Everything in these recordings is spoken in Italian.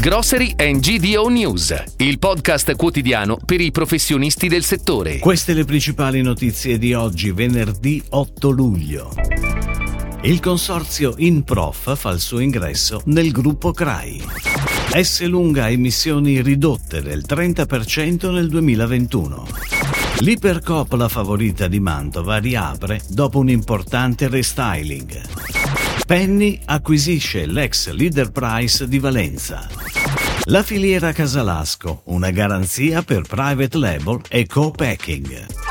Grocery and GDO News, il podcast quotidiano per i professionisti del settore. Queste le principali notizie di oggi, venerdì 8 luglio. Il consorzio InProf fa il suo ingresso nel gruppo CRAI. S lunga emissioni ridotte del 30% nel 2021. L'Ipercop, la favorita di Mantova, riapre dopo un importante restyling. Penny acquisisce l'ex Leader Price di Valenza. La filiera Casalasco, una garanzia per private label e co-packing.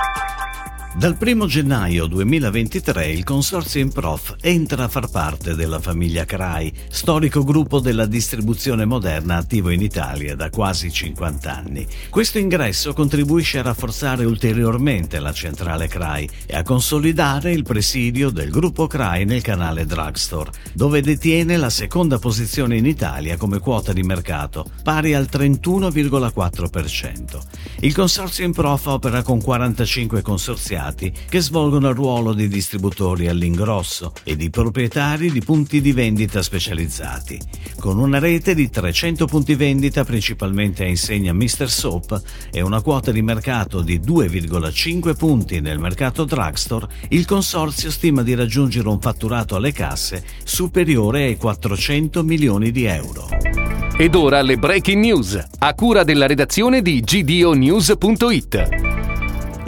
Dal 1 gennaio 2023 il consorzio Improf entra a far parte della famiglia CRAI, storico gruppo della distribuzione moderna attivo in Italia da quasi 50 anni. Questo ingresso contribuisce a rafforzare ulteriormente la centrale CRAI e a consolidare il presidio del gruppo CRAI nel canale Drugstore, dove detiene la seconda posizione in Italia come quota di mercato, pari al 31,4%. Il consorzio Improf opera con 45 consorziati associati che svolgono il ruolo di distributori all'ingrosso e di proprietari di punti di vendita specializzati, con una rete di 300 punti vendita principalmente a insegna Mr. Soap e una quota di mercato di 2,5 punti nel mercato drugstore, il consorzio stima di raggiungere un fatturato alle casse superiore ai 400 milioni di euro. Ed ora le breaking news, a cura della redazione di gdonews.it.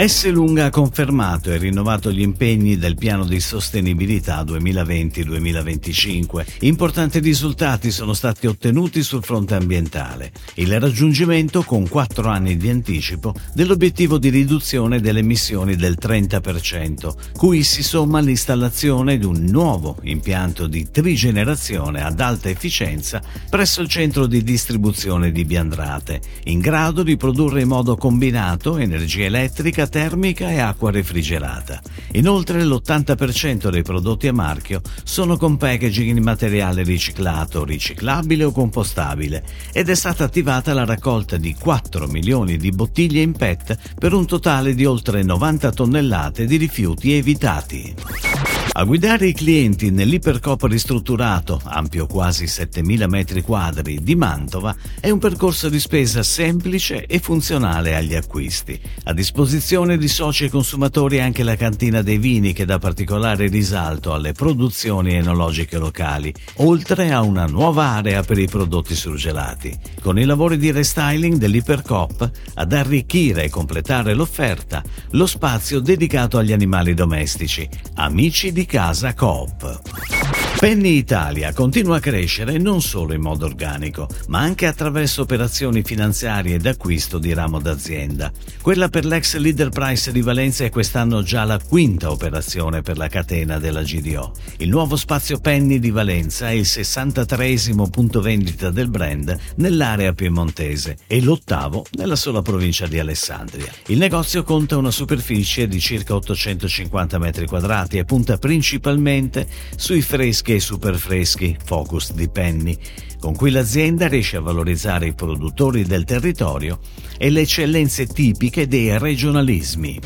S. Lunga ha confermato e rinnovato gli impegni del piano di sostenibilità 2020-2025. Importanti risultati sono stati ottenuti sul fronte ambientale. Il raggiungimento, con quattro anni di anticipo, dell'obiettivo di riduzione delle emissioni del 30%, cui si somma l'installazione di un nuovo impianto di trigenerazione ad alta efficienza presso il centro di distribuzione di Biandrate, in grado di produrre in modo combinato energia elettrica termica e acqua refrigerata. Inoltre l'80% dei prodotti a marchio sono con packaging in materiale riciclato, riciclabile o compostabile ed è stata attivata la raccolta di 4 milioni di bottiglie in PET per un totale di oltre 90 tonnellate di rifiuti evitati. A guidare i clienti nell'ipercoop ristrutturato, ampio quasi 7.000 metri quadri, di Mantova è un percorso di spesa semplice e funzionale agli acquisti. A disposizione di soci e consumatori anche la cantina dei vini che dà particolare risalto alle produzioni enologiche locali, oltre a una nuova area per i prodotti surgelati. Con i lavori di restyling dell'ipercoop ad arricchire e completare l'offerta, lo spazio dedicato agli animali domestici, amici di casa Coop. Penny Italia continua a crescere non solo in modo organico, ma anche attraverso operazioni finanziarie d'acquisto di ramo d'azienda. Quella per l'ex Leader Price di Valencia è quest'anno già la quinta operazione per la catena della GDO. Il nuovo spazio Penny di Valenza è il 63 punto vendita del brand nell'area piemontese e l'ottavo nella sola provincia di Alessandria. Il negozio conta una superficie di circa 850 metri quadrati e punta principalmente sui freschi e super freschi, Focus di Penny, con cui l'azienda riesce a valorizzare i produttori del territorio e le eccellenze tipiche dei regionalismi.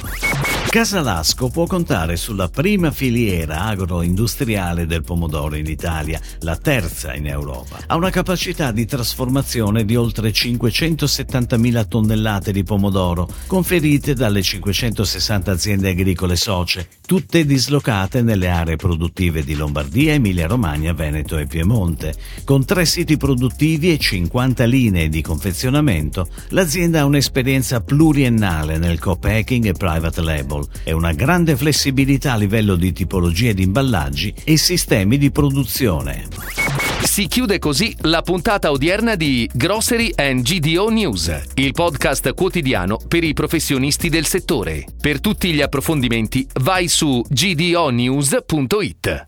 Casalasco può contare sulla prima filiera agroindustriale del pomodoro in Italia, la terza in Europa. Ha una capacità di trasformazione di oltre 570.000 tonnellate di pomodoro, conferite dalle 560 aziende agricole socie, tutte dislocate nelle aree produttive di Lombardia, Emilia-Romagna, Veneto e Piemonte. Con tre siti produttivi e 50 linee di confezionamento, l'azienda ha un'esperienza pluriennale nel co-packing e private label e una grande flessibilità a livello di tipologie di imballaggi e sistemi di produzione. Si chiude così la puntata odierna di Grocery and GDO News, il podcast quotidiano per i professionisti del settore. Per tutti gli approfondimenti vai su gdonews.it.